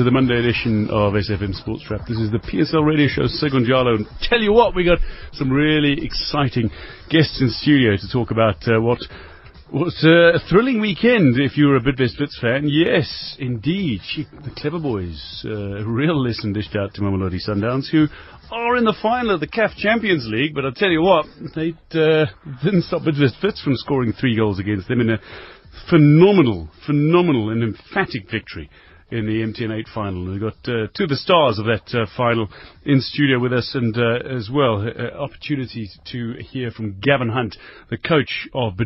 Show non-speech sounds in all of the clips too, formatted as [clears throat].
to the Monday edition of SFM Sports Wrap. This is the PSL radio show, Segun Jalo. And tell you what, we got some really exciting guests in studio to talk about uh, what was uh, a thrilling weekend if you were a Bidvest Wits fan. Yes, indeed. The Clever Boys, uh, real lesson dished out to Mamelodi Sundowns, who are in the final of the CAF Champions League. But I'll tell you what, they uh, didn't stop Bidvest Wits from scoring three goals against them in a phenomenal, phenomenal and emphatic victory in the MTN 8 final. We've got uh, two of the stars of that uh, final in studio with us, and uh, as well, uh, opportunity to hear from Gavin Hunt, the coach of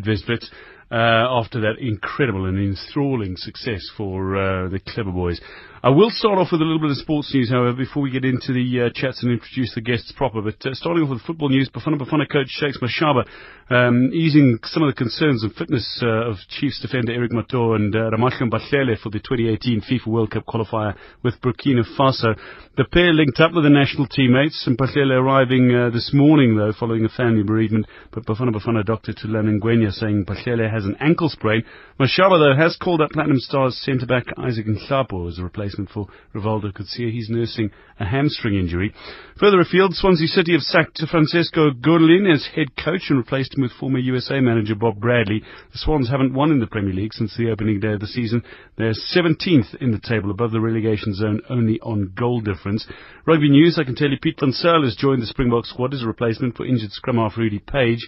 uh, after that incredible and enthralling success for uh, the Clever Boys. I will start off with a little bit of sports news, however, before we get into the uh, chats and introduce the guests proper. But uh, starting off with football news, Bafana Bafana coach Shakes Mashaba um, easing some of the concerns of fitness uh, of Chiefs defender Eric Mathoho and uh, Mphahlele for the 2018 FIFA World Cup qualifier with Burkina Faso. The pair linked up with the national teammates, Mphahlele arriving uh, this morning, though, following a family bereavement. But Bafana Bafana doctor Thulani Ngwenya saying Mphahlele has an ankle sprain. Mashaba, though, has called up Platinum Stars centre-back Isaac Nhlapo as a replacement replacement for Rivaldo Coetzee. He's nursing a hamstring injury. Further afield, Swansea City have sacked Francesco Guidolin as head coach and replaced him with former USA manager Bob Bradley. The Swans haven't won in the Premier League since the opening day of the season. They're 17th in the table above the relegation zone only on goal difference. Rugby news, I can tell you Piet Van Zyl has joined the Springbok squad as a replacement for injured scrum half Rudy Paige.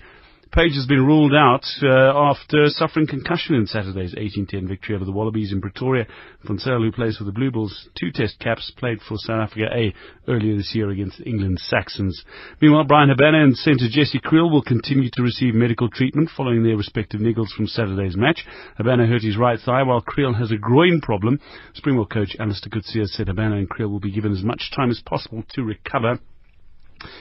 Paige has been ruled out uh, after suffering concussion in Saturday's 18-10 victory over the Wallabies in Pretoria. Van who plays for the Blue Bulls, two test caps, played for South Africa A earlier this year against England's Saxons. Meanwhile, Bryan Habana and centre Jesse Kriel will continue to receive medical treatment following their respective niggles from Saturday's match. Habana hurt his right thigh while Kriel has a groin problem. Springbok coach Allister Coetzee said Habana and Kriel will be given as much time as possible to recover.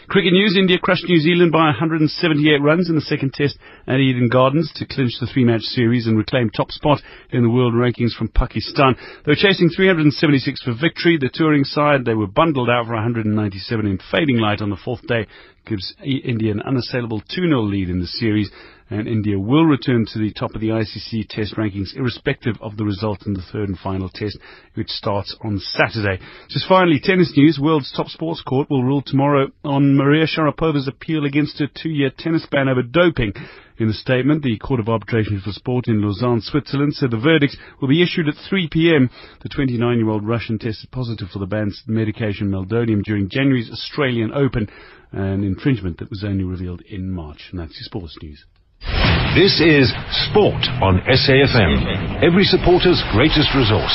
Cricket news, India crushed New Zealand by 178 runs in the second test at Eden Gardens to clinch the three-match series and reclaim top spot in the world rankings from Pakistan. They were chasing 376 for victory. The touring side, they were bundled out for 197 in fading light on the fourth day, gives India an unassailable 2-0 lead in the series and India will return to the top of the ICC test rankings irrespective of the result in the third and final test, which starts on Saturday. Just finally, tennis news. World's top sports court will rule tomorrow on Maria Sharapova's appeal against her two-year tennis ban over doping. In a statement, the Court of Arbitration for Sport in Lausanne, Switzerland, said the verdict will be issued at 3 p.m. The 29-year-old Russian tested positive for the banned medication meldonium during January's Australian Open, an infringement that was only revealed in March. And that's your sports news. This is Sport on SAFM, every supporter's greatest resource.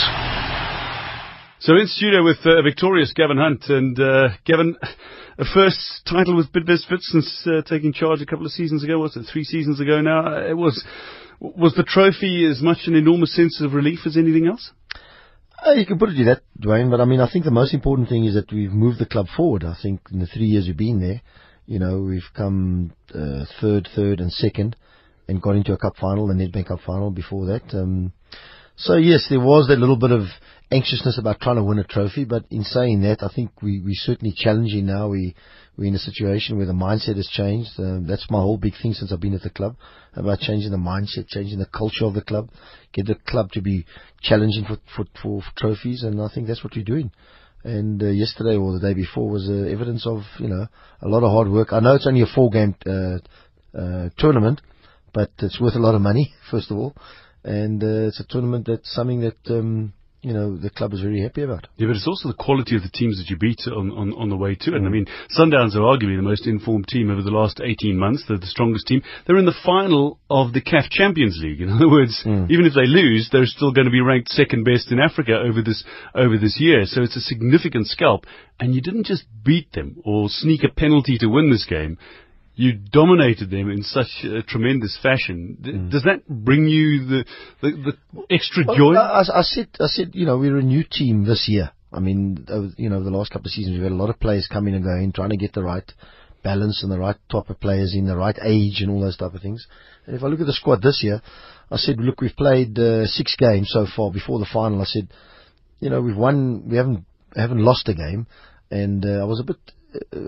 So in studio with uh, victorious Gavin Hunt and uh, Gavin, a first title with Bidvest Wits since uh, taking charge a couple of seasons ago. Was it three seasons ago now? Uh, it was. Was the trophy as much an enormous sense of relief as anything else? Uh, you can put it to that, Dwayne. But I mean, I think the most important thing is that we've moved the club forward. I think in the three years we've been there, you know, we've come uh, third, third, and second, and got into a cup final, the Nedbank Cup final before that. Um, so yes, there was that little bit of anxiousness about trying to win a trophy, but in saying that, I think we we certainly challenging now. We we're in a situation where the mindset has changed. Um, that's my whole big thing since I've been at the club about changing the mindset, changing the culture of the club, get the club to be challenging for for, for trophies, and I think that's what we're doing and uh, yesterday or the day before was uh, evidence of you know a lot of hard work. I know it's only a four game uh, uh, tournament, but it's worth a lot of money [laughs] first of all, and uh, it's a tournament that's something that um, you know, the club is very happy about. Yeah, but it's also the quality of the teams that you beat on, on, on the way to it. And I mean, Sundowns are arguably the most informed team over the last 18 months. They're the strongest team. They're in the final of the CAF Champions League. In other words, mm. even if they lose, they're still going to be ranked second best in Africa over this, over this year. So it's a significant scalp. And you didn't just beat them or sneak a penalty to win this game you dominated them in such a tremendous fashion. Mm. Does that bring you the the, the extra well, joy? I, I, said, I said, you know, we're a new team this year. I mean, you know, the last couple of seasons we've had a lot of players coming and going, trying to get the right balance and the right type of players in the right age and all those type of things. And if I look at the squad this year, I said, look, we've played uh, six games so far before the final. I said, you know, we've won, we haven't haven't lost a game, and uh, I was a bit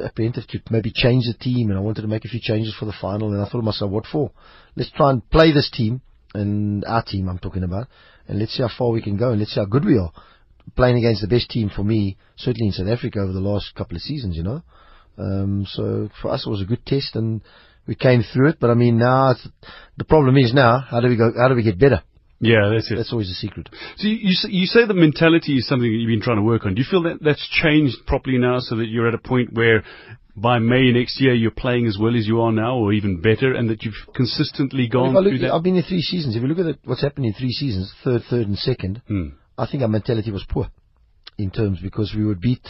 apprehensive to maybe change the team, and I wanted to make a few changes for the final. And I thought to myself, what for? Let's try and play this team, and our team I'm talking about, and let's see how far we can go, and let's see how good we are. playing against the best team for me, certainly in South Africa over the last couple of seasons, you know. Um, so for us, it was a good test, and we came through it. But I mean, now the problem is now, how do we go? How do we get better? Yeah, that's it. That's always a secret. So you, you, say, you say the mentality is something that you've been trying to work on. Do you feel that that's changed properly now so that you're at a point where by May next year you're playing as well as you are now or even better and that you've consistently gone Well, through that? I've been in three seasons. If you look at what's happened in three seasons, third, third, and second, Hmm. I think our mentality was poor in terms because we would beat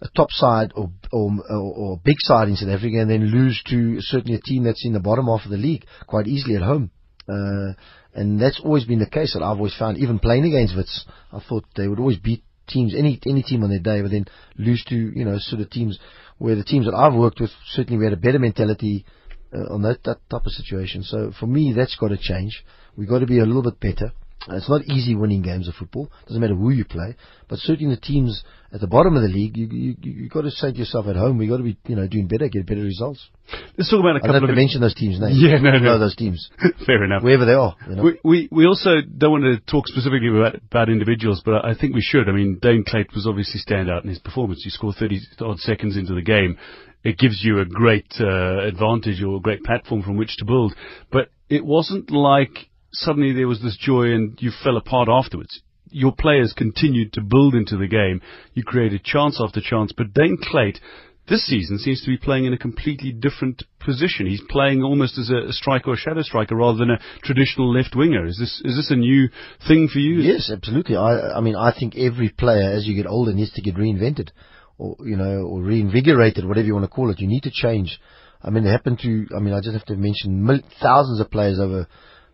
a top side or, or or or big side in South Africa and then lose to certainly a team that's in the bottom half of the league quite easily at home. Uh, and that's always been the case that I've always found. Even playing against Wits, I thought they would always beat teams, any any team on their day, but then lose to you know sort of teams where the teams that I've worked with certainly we had a better mentality uh, on that that type of situation. So for me, that's got to change. We've got to be a little bit better. It's not easy winning games of football. Doesn't matter who you play, but certainly the teams at the bottom of the league, you you you, got to say to yourself at home, we got to be you know doing better, get better results. Let's talk about a I don't couple have to of... mention those teams' names. Yeah, no, no. those teams [laughs] Fair enough. wherever they are. You know? We, we we also don't want to talk specifically about, about individuals, but I think we should. I mean, Daine Klate was obviously stand out in his performance. He scored 30 odd seconds into the game. It gives you a great uh, advantage or a great platform from which to build. But it wasn't like suddenly there was this joy and you fell apart afterwards. Your players continued to build into the game. You created chance after chance. But Daine Klate this season seems to be playing in a completely different position. He's playing almost as a, striker or shadow striker rather than a traditional left winger. Is this is this a new thing for you? Yes, absolutely. I, I mean, I think every player, as you get older, needs to get reinvented, or you know, or reinvigorated, whatever you want to call it. You need to change. I mean, it happened to. I mean, I just have to mention mil- thousands of players over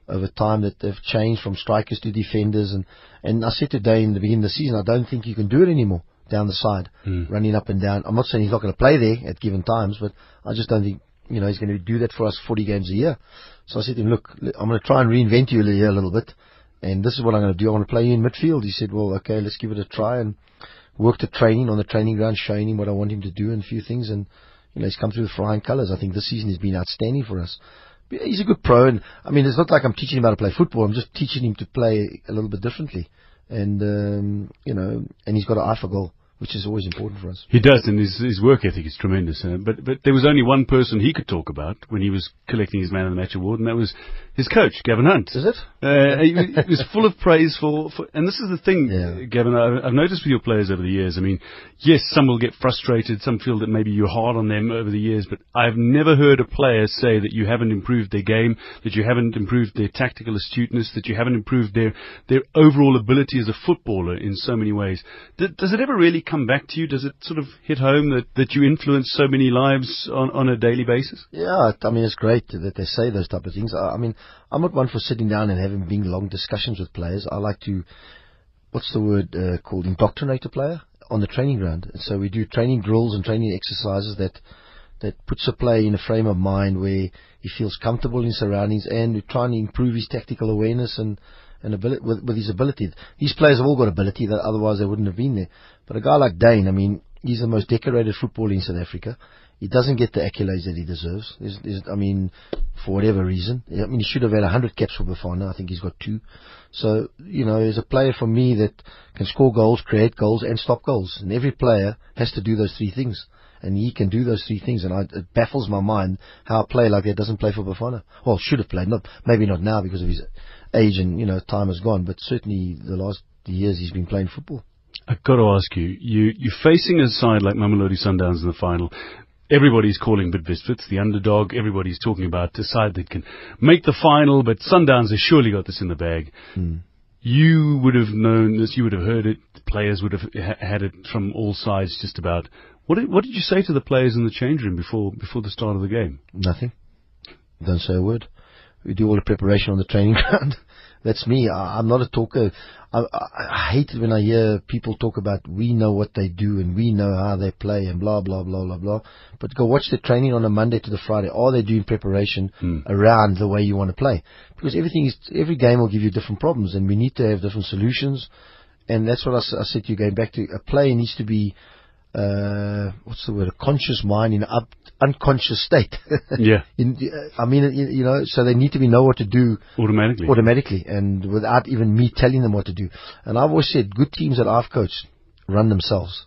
over time that they've changed from strikers to defenders, and and I said today in the beginning of the season, I don't think you can do it anymore down the side, hmm. running up and down. I'm not saying he's not going to play there at given times, but I just don't think you know he's going to do that for us 40 games a year. So I said to him, look, I'm going to try and reinvent you here a little bit. And this is what I'm going to do. I want to play you in midfield. He said, well, okay, let's give it a try and worked at training on the training ground, showing him what I want him to do and a few things. And, you know, he's come through with flying colours. I think this season has been outstanding for us. He's a good pro. And, I mean, it's not like I'm teaching him how to play football. I'm just teaching him to play a little bit differently. And, um, you know, and he's got an eye for goal, which is always important for us. He does, and his, his work ethic is tremendous. Uh, but but there was only one person he could talk about when he was collecting his Man of the Match award, and that was his coach, Gavin Hunt. Is it? Uh, he, he was full of praise for, for, and this is the thing, Yeah. Gavin. I've, I've noticed with your players over the years. I mean, yes, some will get frustrated, some feel that maybe you're hard on them over the years, but I've never heard a player say that you haven't improved their game, that you haven't improved their tactical astuteness, that you haven't improved their their overall ability as a footballer in so many ways. D- does it ever really come back to you? Does it sort of hit home that, that you influence so many lives on, on a daily basis? Yeah, I mean, it's great that they say those type of things. I, I mean, I'm not one for sitting down and having long discussions with players. I like to, what's the word uh, called, indoctrinate a player on the training ground. And so we do training drills and training exercises that that puts a player in a frame of mind where he feels comfortable in his surroundings, and we're trying to improve his tactical awareness and and ability with, with his ability. These players have all got ability, that otherwise they wouldn't have been there. But a guy like Daine, I mean, he's the most decorated footballer in South Africa. He doesn't get the accolades that he deserves. I mean, for whatever reason. I mean, he should have had 100 caps for Bafana. I think he's got two. So, you know, there's a player for me that can score goals, create goals, and stop goals. And every player has to do those three things. And he can do those three things. And I, it baffles my mind how a player like that doesn't play for Bafana. Well, should have played. Not, maybe not now because of his age and, you know, time has gone. But certainly the last years he's been playing football. I've got to ask you, you, you're facing a side like Mamelodi Sundowns in the final. Everybody's calling Bidvest the underdog. Everybody's talking about a side that can make the final, but Sundowns has surely got this in the bag. Hmm. You would have known this. You would have heard it. The players would have ha- had it from all sides, just about. What did, what did you say to the players in the change room before before the start of the game? Nothing. Don't say a word. We do all the preparation on the training [laughs] ground. That's me. I, I'm not a talker. I, I, I hate it when I hear people talk about we know what they do and we know how they play and blah blah blah blah blah. But go watch the training on a Monday to the Friday. Are they doing preparation hmm. around the way you want to play? Because everything is every game will give you different problems, and we need to have different solutions. And that's what I said to you going back to a player needs to be uh, what's the word? A conscious mind in up, unconscious state. [laughs] yeah. In, uh, I mean, you know, so they need to be know what to do automatically, automatically, and without even me telling them what to do. And I've always said, good teams that I've coached run themselves.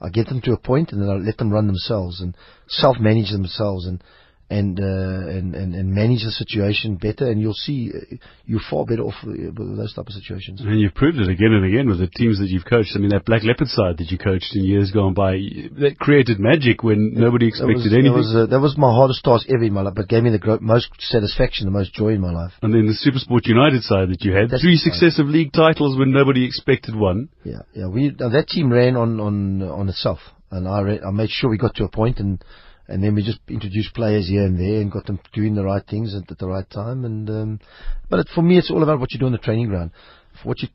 I get them to a point, and then I let them run themselves and self-manage themselves, and and, uh, and, and and manage the situation better, and you'll see uh, you're far better off with those type of situations. And you've proved it again and again with the teams that you've coached. I mean, that Black Leopard side that you coached in years gone by, that created magic when nobody expected that was, anything. That was, uh, that was my hardest task ever in my life, but gave me the gro- most satisfaction, the most joy in my life. And then the Supersport United side that you had, That's three right. successive league titles when nobody expected one. Yeah, yeah. We that team ran on on on itself, and I ra- I made sure we got to a point and and then we just introduced players here and there and got them doing the right things at, at the right time. And um, but it, for me, it's all about what you do on the training ground. For what you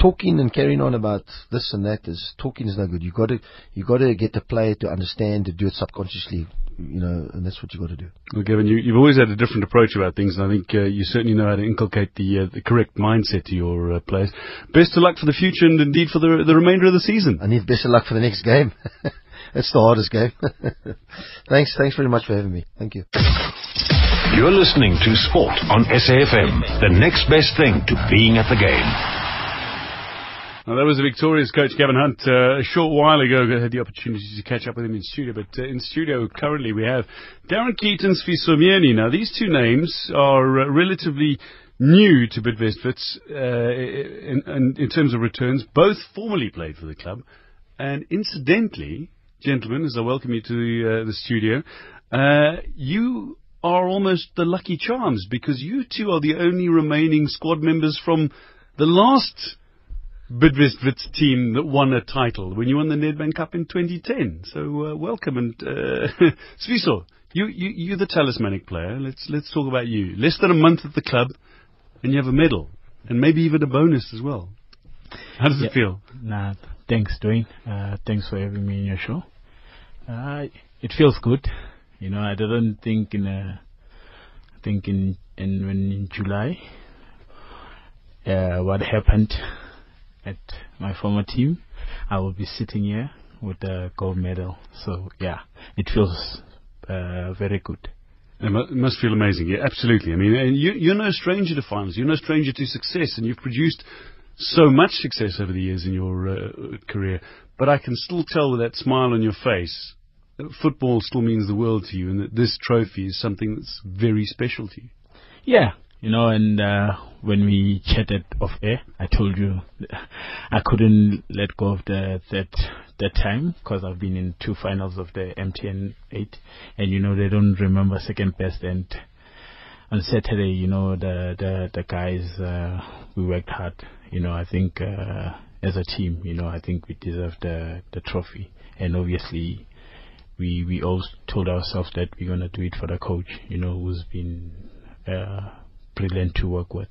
talking and carrying on about this and that is talking is no good. You got to you got to get the player to understand to do it subconsciously. You know, and that's what you've got to do. Well, Gavin, you, you've always had a different approach about things, and I think uh, you certainly know how to inculcate the uh, the correct mindset to your uh, players. Best of luck for the future, and indeed for the the remainder of the season. I need best of luck for the next game. [laughs] It's the hardest game. [laughs] thanks, thanks very much for having me. Thank you. You're listening to Sport on SAFM, the next best thing to being at the game. Now, that was the victorious coach, Gavin Hunt. Uh, a short while ago, I had the opportunity to catch up with him in studio. But uh, in studio currently, we have Darren Keaton, Sfiso Myeni. Now, these two names are uh, relatively new to Bidvest Wits uh, in, in, in terms of returns. Both formerly played for the club. And incidentally, gentlemen, as I welcome you to the, uh, the studio, uh, you are almost the lucky charms because you two are the only remaining squad members from the last Bidvest team that won a title when you won the Nedbank Cup in 2010. So uh, welcome and uh, [laughs] Sfiso, you, you you're the talismanic player. Let's let's talk about you. Less than a month at the club, and you have a medal and maybe even a bonus as well. How does Yeah. it feel? Nah, thanks, Dwayne. Uh, thanks for having me in your show. Uh, it feels good. You know, I didn't think in uh, I think in in when in July, uh, what happened at my former team, I will be sitting here with a gold medal. So yeah, it feels uh, very good. It it must feel amazing. Yeah, absolutely. I mean, and you, you're no stranger to finals. You're no stranger to success, and you've produced so much success over the years in your uh, career. But I can still tell with that smile on your face, football still means the world to you, and that this trophy is something that's very special to you. Yeah, you know, and uh, when we chatted off air, I told you [laughs] I couldn't let go of the that that time because I've been in two finals of the MTN eight, and you know they don't remember second best. And on Saturday, you know the the the guys uh, we worked hard. You know, I think uh, as a team, you know, I think we deserve the the trophy, and obviously. We we all told ourselves that we're gonna do it for the coach, you know, who's been uh, brilliant to work with.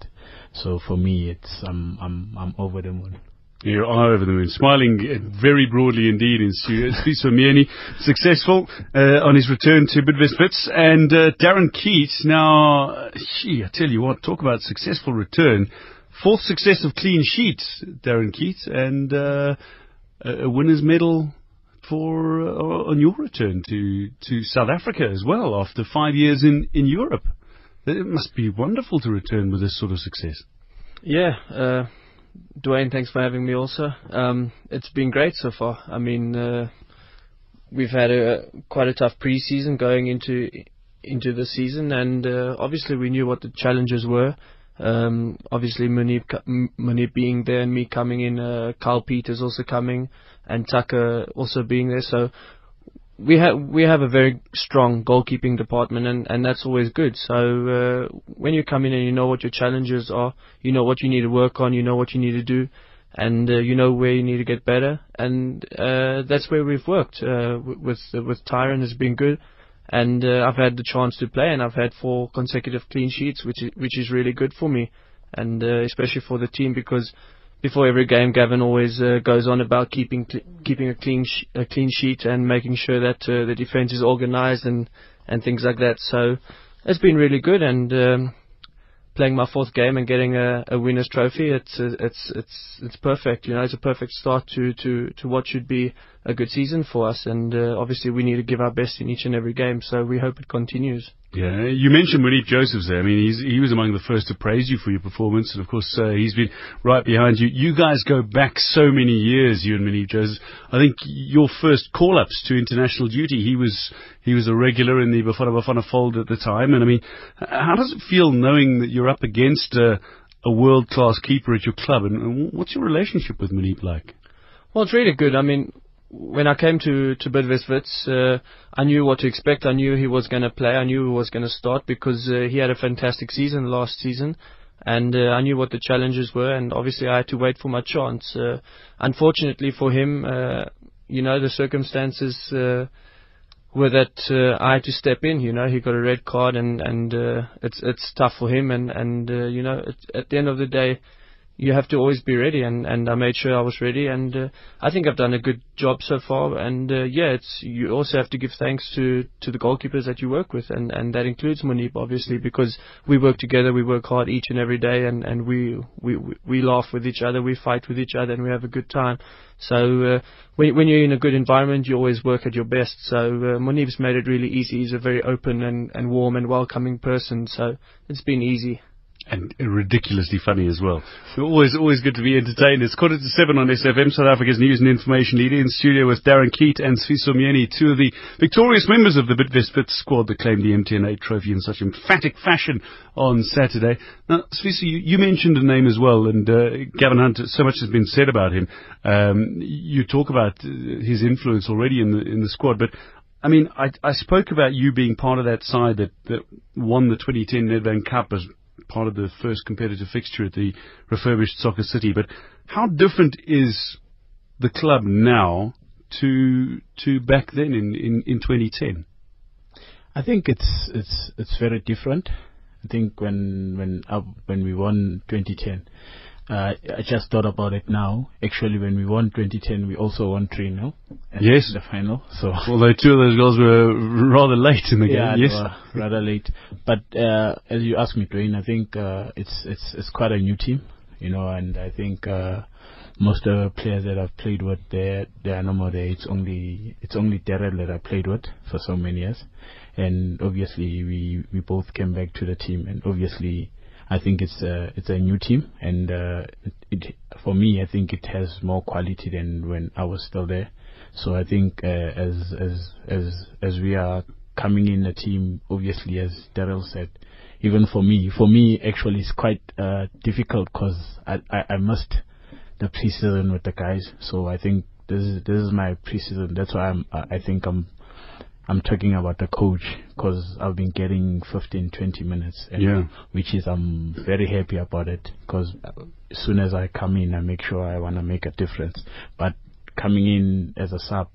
So for me, it's I'm I'm I'm over the moon. You are over the moon, smiling uh, very broadly indeed in studio. Myeni, successful uh, on his return to Bidvest and uh, Darren Keats, Now, uh, gee, I tell you what, talk about successful return. Fourth successive clean sheet, Darren Keet, and uh, a a winner's medal for uh, on your return to to South Africa as well after five years in in Europe. It must be wonderful to return with this sort of success. Yeah, uh, Dwayne, thanks for having me also. Um, it's been great so far. I mean, uh, we've had a quite a tough preseason going into into the season, and uh, obviously we knew what the challenges were. Um, obviously, Moeneeb, Moeneeb being there and me coming in, uh, Carl Peters also coming, and Tucker also being there. So we have we have a very strong goalkeeping department, and, and that's always good. So uh, when you come in and you know what your challenges are, you know what you need to work on, you know what you need to do, and uh, you know where you need to get better, and uh, that's where we've worked uh, with with Tyron has been good, and uh, I've had the chance to play, and I've had four consecutive clean sheets, which is, which is really good for me, and uh, especially for the team because before every game, Gavin always uh, goes on about keeping cl- keeping a clean sh- a clean sheet and making sure that uh, the defense is organised and and things like that. So it's been really good and. Um, Playing my fourth game and getting a, a winner's trophy, it's it's it's it's perfect. You know, it's a perfect start to, to, to what should be a good season for us, and uh, obviously we need to give our best in each and every game. So we hope it continues. Yeah, you mentioned Moeneeb Josephs there. I mean, he's, he was among the first to praise you for your performance, and of course, uh, he's been right behind you. You guys go back so many years, you and Moeneeb Josephs. I think your first call-ups to international duty, he was he was a regular in the Bafana Bafana fold at the time. And I mean, how does it feel knowing that you're up against a, a world-class keeper at your club? And, and what's your relationship with Moeneeb like? Well, it's really good. I mean, when I came to to Bidvest uh, I knew what to expect. I knew he was going to play. I knew he was going to start because uh, he had a fantastic season last season, and uh, I knew what the challenges were. And obviously, I had to wait for my chance. Uh, unfortunately for him, uh, you know, the circumstances uh, were that uh, I had to step in. You know, he got a red card, and and uh, it's it's tough for him. And and uh, you know, at the end of the day you have to always be ready, and, and I made sure I was ready, and uh, I think I've done a good job so far. And uh, yeah, it's you also have to give thanks to, to the goalkeepers that you work with, and, and that includes Moeneeb obviously because we work together, we work hard each and every day, and, and we, we we laugh with each other, we fight with each other, and we have a good time. So uh, when when you're in a good environment, you always work at your best. So uh, Moeneeb's made it really easy. He's a very open and, and warm and welcoming person, so it's been easy and ridiculously funny as well. Always, always good to be entertained. It's quarter to seven on SFM, South Africa's news and information leader in studio with Darren Keet and Sifiso Myeni, two of the victorious members of the Bidvest Wits squad that claimed the MTN8 trophy in such emphatic fashion on Saturday. Now, Sifiso, you, you, mentioned a name as well, and uh, Gavin Hunt, so much has been said about him. Um, you talk about uh, his influence already in the in the squad, but I mean, I, I spoke about you being part of that side that, that won the 2010 Nedbank Cup as part of the first competitive fixture at the refurbished Soccer City. But how different is the club now to to back then in, in, in 2010? I think it's it's it's very different. I think when when uh, when we won 2010, uh, I just thought about it now. Actually, when we won 2010, we also won 3 0 yes. the final. So although two of those goals were rather late in the yeah, game, yes, rather late. But uh, as you asked me, Dwayne, I think uh, it's it's it's quite a new team, you know, and I think uh, most of the players that I've played with, they they are no more there. It's only it's only Darrell that I played with for so many years, and obviously we we both came back to the team, and obviously I think it's a it's a new team, and uh, it, for me, I think it has more quality than when I was still there. So I think uh, as as as as we are coming in a team, obviously, as Daryl said, even for me, for me actually it's quite uh, difficult because I, I I missed the preseason with the guys. So I think this is this is my preseason. That's why I'm I think I'm I'm talking about the coach because I've been getting 15, 20 minutes, yeah. which is I'm very happy about it because as soon as I come in, I make sure I want to make a difference. But coming in as a sub,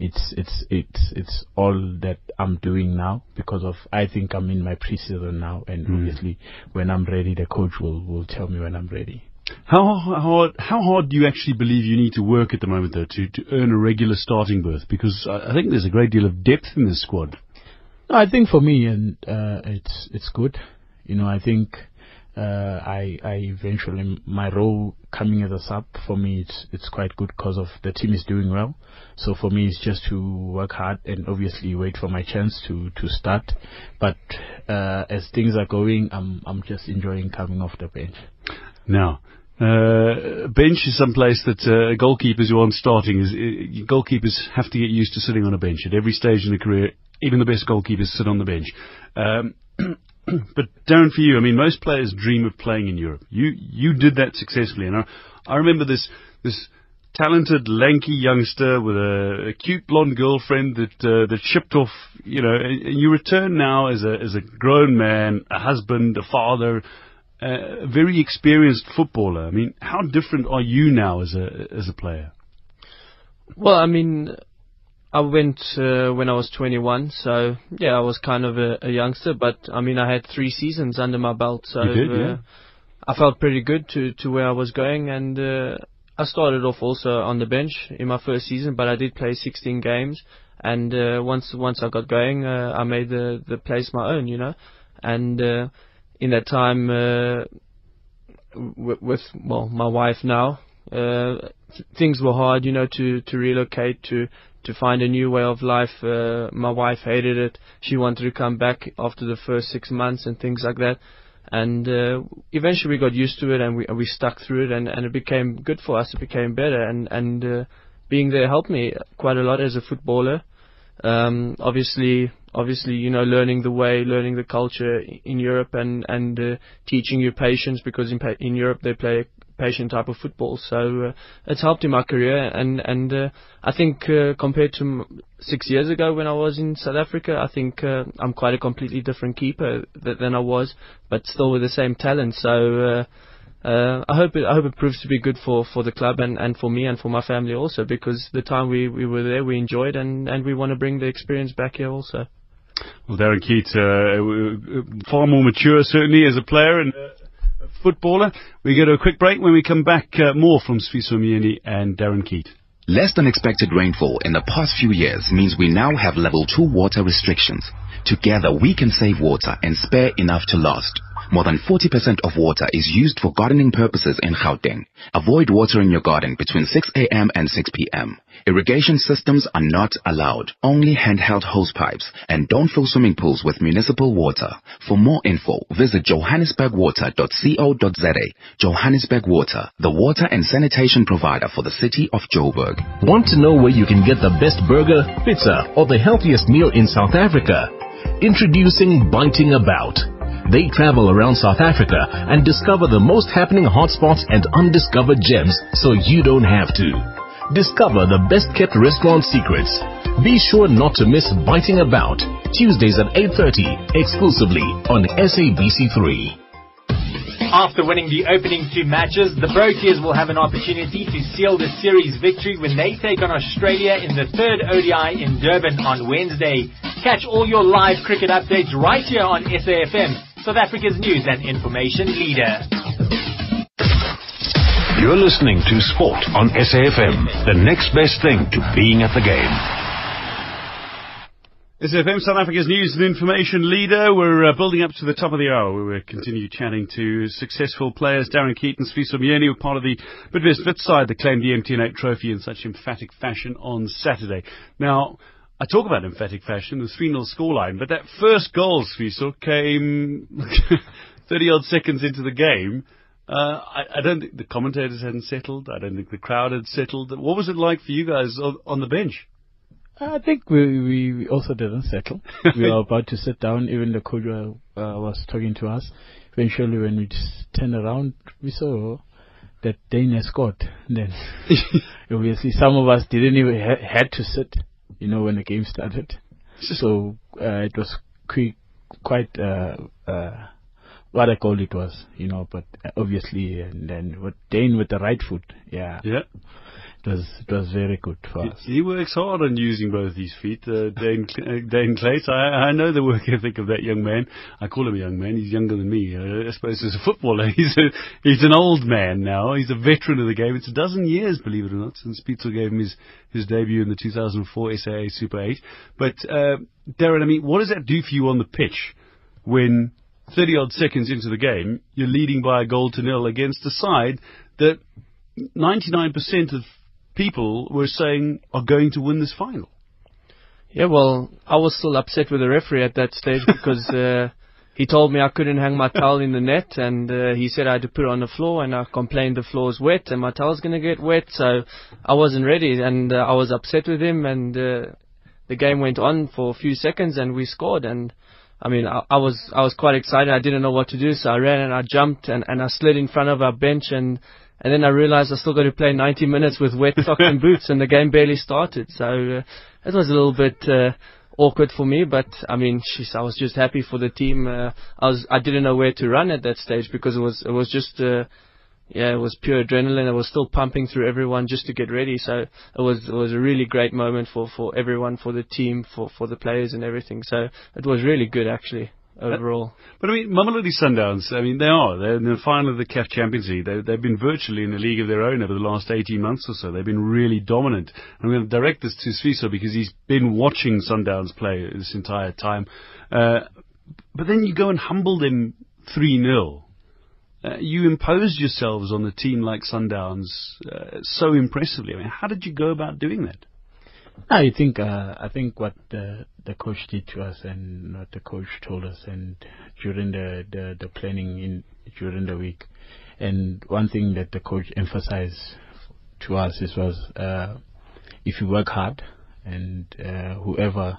it's it's it's it's all that I'm doing now because of I think I'm in my preseason now, and mm. obviously when I'm ready, the coach will will tell me when I'm ready. How hard, how hard do you actually believe you need to work at the moment, though, to, to earn a regular starting berth? Because I, think there's a great deal of depth in this squad. I think for me, and uh, it's it's good. You know, I think uh, I I eventually my role coming as a sub for me it's it's quite good because of the team is doing well. So for me, it's just to work hard and obviously wait for my chance to to start. But uh, as things are going, I'm I'm just enjoying coming off the bench. Now, uh, bench is some place that uh, goalkeepers who aren't starting is uh, goalkeepers have to get used to sitting on a bench at every stage in the career. Even the best goalkeepers sit on the bench. Um, [clears throat] but Darren, for you, I mean, most players dream of playing in Europe. You you did that successfully, and I, I remember this this talented, lanky youngster with a, a cute blonde girlfriend that uh, that shipped off. You know, and you return now as a as a grown man, a husband, a father, a very experienced footballer. I mean, how different are you now as a as a player? Well, I mean, I went uh, when I was 21, so yeah, I was kind of a, a, youngster. But I mean, I had three seasons under my belt, so did, uh, yeah. I felt pretty good to to where I was going, and uh, I started off also on the bench in my first season, but I did play 16 games, and uh, once once I got going, uh, I made the the place my own, you know, and in that time uh, with, with well my wife now Uh, th- things were hard, you know, to to relocate to to find a new way of life. Uh, my wife hated it. She wanted to come back after the first six months and things like that. And uh, eventually we got used to it and we we stuck through it and, and it became good for us. It became better and and uh, being there helped me quite a lot as a footballer. Um, obviously, obviously, you know, learning the way, learning the culture in Europe, and and uh, teaching your patience because in in Europe they play a patient type of football. So uh, it's helped in my career, and and uh, I think uh, compared to six years ago when I was in South Africa, I think uh, I'm quite a completely different keeper th- than I was, but still with the same talent. So. Uh, uh, I hope it, I hope it proves to be good for, for the club and, and for me and for my family also because the time we, we were there we enjoyed and, and we want to bring the experience back here also. Well, Darren Keet, uh, far more mature certainly as a player and a footballer. We go to a quick break. When we come back, uh, more from Sfiso Myeni and Darren Keat. Less than expected rainfall in the past few years means we now have level 2 water restrictions. Together we can save water and spare enough to last. More than 40% of water is used for gardening purposes in Gauteng. Avoid watering your garden between 6 a.m. and 6 p.m. Irrigation systems are not allowed, only handheld hose pipes, and don't fill swimming pools with municipal water. For more info, visit johannesburgwater.co.za. Johannesburg Water, the water and sanitation provider for the city of Joburg. Want to know where you can get the best burger, pizza, or the healthiest meal in South Africa? Introducing Biting About. They travel around South Africa and discover the most happening hotspots and undiscovered gems so you don't have to. Discover the best kept restaurant secrets. Be sure not to miss Biting About, Tuesdays at 8.30, exclusively on SABC3. After winning the opening two matches, the Proteas will have an opportunity to seal the series victory when they take on Australia in the third ODI in Durban on Wednesday. Catch all your live cricket updates right here on SAFM, South Africa's news and information leader. You're listening to Sport on SAFM, the next best thing to being at the game. SFM South Africa's news and information leader. We're uh, building up to the top of the hour we'll continue chatting to successful players. Darren Keaton, Sfiso Myeni were part of the Bidvest Fit side that claimed the MTN8 trophy in such emphatic fashion on Saturday. Now, I talk about emphatic fashion, the 3 0 scoreline, but that first goal, Sfiso, came [laughs] 30 odd seconds into the game. Uh, I, I don't think the commentators hadn't settled. I don't think the crowd had settled. What was it like for you guys on, on the bench? I think we, we also didn't settle. [laughs] we were about to sit down. Even the coach uh, uh, was talking to us. Eventually, when we turned around, we saw that Daine had scored. Then, [laughs] obviously, some of us didn't even ha- had to sit. You know, when the game started. [laughs] So uh, it was quick, quite uh, uh, what I called it was, you know. But obviously, and then what Daine with the right foot, yeah, Yeah. It was it was very good for us. He works hard on using both his feet, uh, Daine, uh, Daine Klates. I, I know the work ethic of that young man. I call him a young man. He's younger than me. Uh, I suppose as a footballer, [laughs] he's a, he's an old man now. He's a veteran of the game. It's a dozen years, believe it or not, since Pitso gave him his, his debut in the 2004 SAA Super 8. But, uh, Darren, I mean, what does that do for you on the pitch when 30 odd seconds into the game, you're leading by a goal to nil against a side that 99% of people were saying are going to win this final. Yeah, well, I was still upset with the referee at that stage because uh, [laughs] he told me I couldn't hang my towel in the net, and uh, he said I had to put it on the floor, and I complained the floor's wet and my towel's gonna get wet, so I wasn't ready, and uh, I was upset with him, and uh, the game went on for a few seconds, and we scored, and I mean, I, I was I was quite excited. I didn't know what to do, so I ran and I jumped and, and I slid in front of our bench, and and then I realized I still got to play 90 minutes with wet socks and boots, and the game barely started. So uh, it was a little bit uh, awkward for me, but I mean, sheesh, I was just happy for the team. Uh, I was I didn't know where to run at that stage because it was it was just. Uh, yeah, it was pure adrenaline. It was still pumping through everyone just to get ready. So it was it was a really great moment for, for everyone, for the team, for, for the players and everything. So it was really good actually overall. But I mean, Mamelodi Sundowns, I mean, they are. They're in the final of the CAF Champions League. They, they've been virtually in a league of their own over the last 18 months or so. They've been really dominant. I'm going to direct this to Sfiso because he's been watching Sundowns play this entire time. Uh, but then you go and humble them 3 0. uh, you imposed yourselves on a team like Sundowns uh, so impressively. I mean, how did you go about doing that? I think uh, I think what the the coach did to us and what the coach told us and during the, the, the planning in during the week, and one thing that the coach emphasized to us is was uh, if you work hard and uh, whoever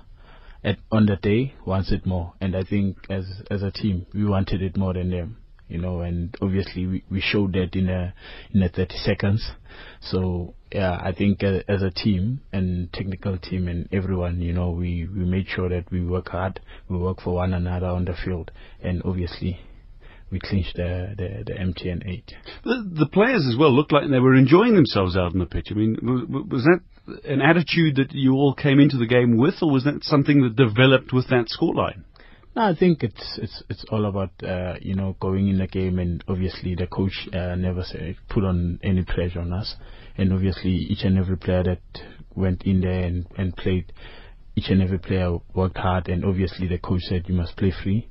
at on the day wants it more, and I think as as a team we wanted it more than them you know, and obviously we, we showed that in a in a 30 seconds. So yeah, I think uh, as a team and technical team and everyone, you know, we we made sure that we work hard, we work for one another on the field, and obviously we clinched the the, the MTN eight. The, the players as well looked like they were enjoying themselves out on the pitch. I mean, was that an attitude that you all came into the game with, or was that something that developed with that scoreline? No, I think it's it's it's all about uh, you know going in the game, and obviously the coach uh, never say, put on any pressure on us, and obviously each and every player that went in there and, and played, each and every player worked hard, and obviously the coach said you must play free,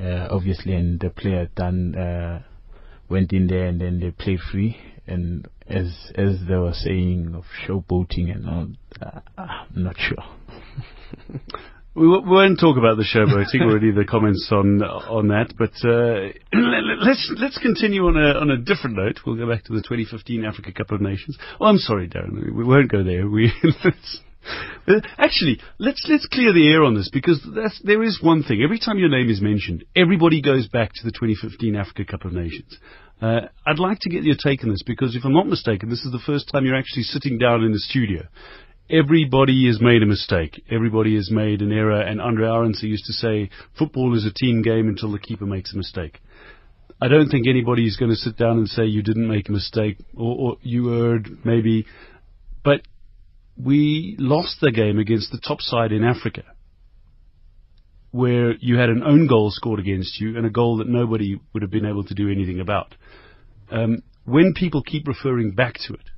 uh, obviously, and the player done uh, went in there and then they played free, and as as they were saying of showboating and all, uh, I'm not sure. [laughs] We, won't talk about the showboating or any of the comments on on that, but uh, [clears throat] let's let's continue on a on a different note. We'll go back to the 2015 Africa Cup of Nations. Oh, I'm sorry, Darren. We won't go there. We [laughs] actually let's let's clear the air on this because there is one thing. Every time your name is mentioned, everybody goes back to the 2015 Africa Cup of Nations. Uh, I'd like to get your take on this because if I'm not mistaken, this is the first time you're actually sitting down in the studio everybody has made a mistake. Everybody has made an error. And Andre Arendse used to say, football is a team game until the keeper makes a mistake. I don't think anybody is going to sit down and say you didn't make a mistake or, or you erred maybe. But we lost the game against the top side in Africa where you had an own goal scored against you and a goal that nobody would have been able to do anything about. Um, when people keep referring back to it,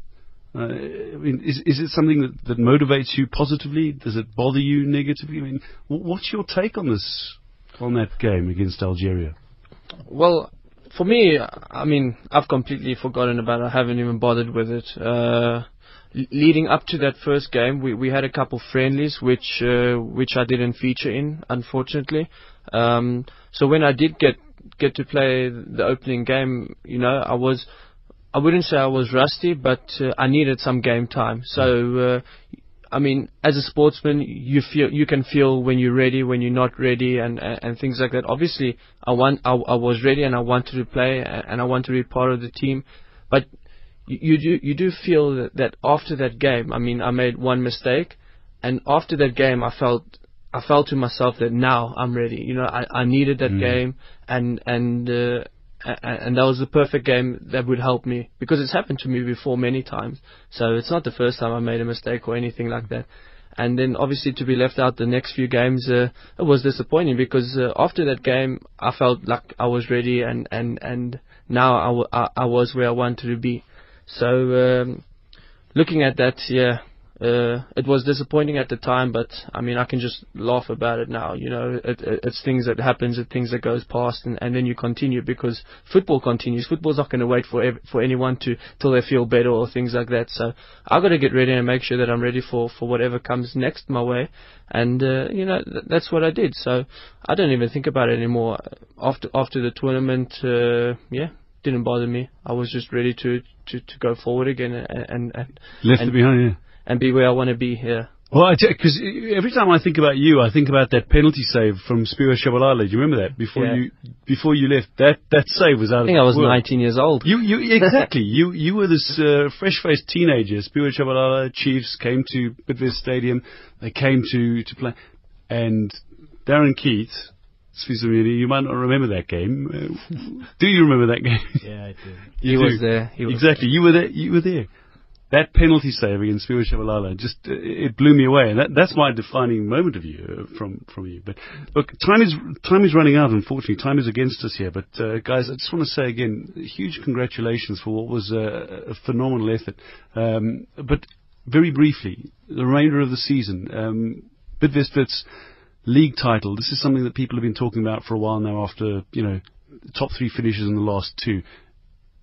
I mean, is is it something that, that motivates you positively? Does it bother you negatively? I mean, what's your take on this, on that game against Algeria? Well, for me, I mean, I've completely forgotten about it. I haven't even bothered with it. Uh, leading up to that first game, we, we had a couple friendlies which uh, which I didn't feature in, unfortunately. Um, so when I did get get to play the opening game, you know, I was I wouldn't say I was rusty, but uh, I needed some game time. So, uh, I mean, as a sportsman, you feel you can feel when you're ready, when you're not ready, and and, and things like that. Obviously, I want I, I was ready and I wanted to play and I want to be part of the team, but you, you do you do feel that, that after that game, I mean, I made one mistake, and after that game, I felt I felt to myself that now I'm ready. You know, I, I needed that mm. game, and and uh, and that was the perfect game that would help me because it's happened to me before many times. So it's not the first time I made a mistake or anything like that. And then obviously to be left out the next few games, uh, it was disappointing because uh, after that game I felt like I was ready and and and now I, w- I, I was where I wanted to be. So um, looking at that, yeah, uh, it was disappointing at the time, but I mean, I can just laugh about it now. You know, it, it, it's things that happens, it's things that goes past, and, and then you continue because football continues. Football's not going to wait for ev- for anyone to till they feel better or things like that. So I got to get ready and make sure that I'm ready for for whatever comes next my way, and uh, you know th- that's what I did. So I don't even think about it anymore. After after the tournament, uh, yeah, didn't bother me. I was just ready to to, to go forward again and and, and left and, it behind. Yeah and be where I want to be here. Well, because every time I think about you, I think about that penalty save from Siphiwe Tshabalala. Do you remember that before yeah. you before you left? That that save was out. I think I was 19 years old. You you [laughs] exactly. you you were this uh, fresh-faced teenager. Siphiwe Tshabalala Chiefs came to Bidvest Stadium. They came to to play, and Darren Keith. You might not remember that game. Uh, do you remember that game? Yeah, I do. he do. was there. He was exactly. There. You were there. You were there that penalty save against Siphiwe Tshabalala just uh, it blew me away, and that, that's my defining moment of you uh, from from you. But look, time is time is running out. Unfortunately, time is against us here. But uh, guys, I just want to say again, huge congratulations for what was a, a phenomenal effort. Um, but very briefly, the remainder of the season, um, Bidvest Wits league title. This is something that people have been talking about for a while now. After you know top three finishes in the last two.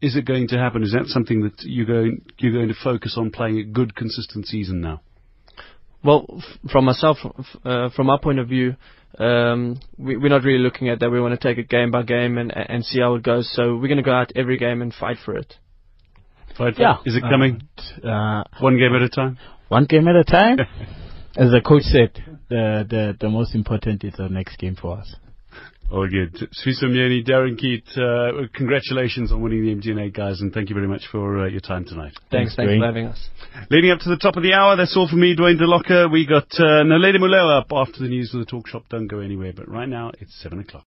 Is it going to happen? Is that something that you're going you're going to focus on playing a good, consistent season now? Well, f- from myself, f- uh, from our point of view, um, we, we're not really looking at that. We want to take it game by game and and see how it goes. So we're going to go out every game and fight for it. Fight for- Yeah. Is it coming Uh, one game at a time? one game at a time. [laughs] As the coach said, the, the, the most important is the next game for us. All good. Swiso Myeni, Darren Keet, uh, congratulations on winning the MTN8 guys, and thank you very much for uh, your time tonight. Thanks, Thanks, thanks for having us. Leading up to the top of the hour, that's all from me, Dwayne DeLocca. We got uh, Naledi Muleo up after the news with the talk shop. Don't go anywhere, but right now it's 7 o'clock.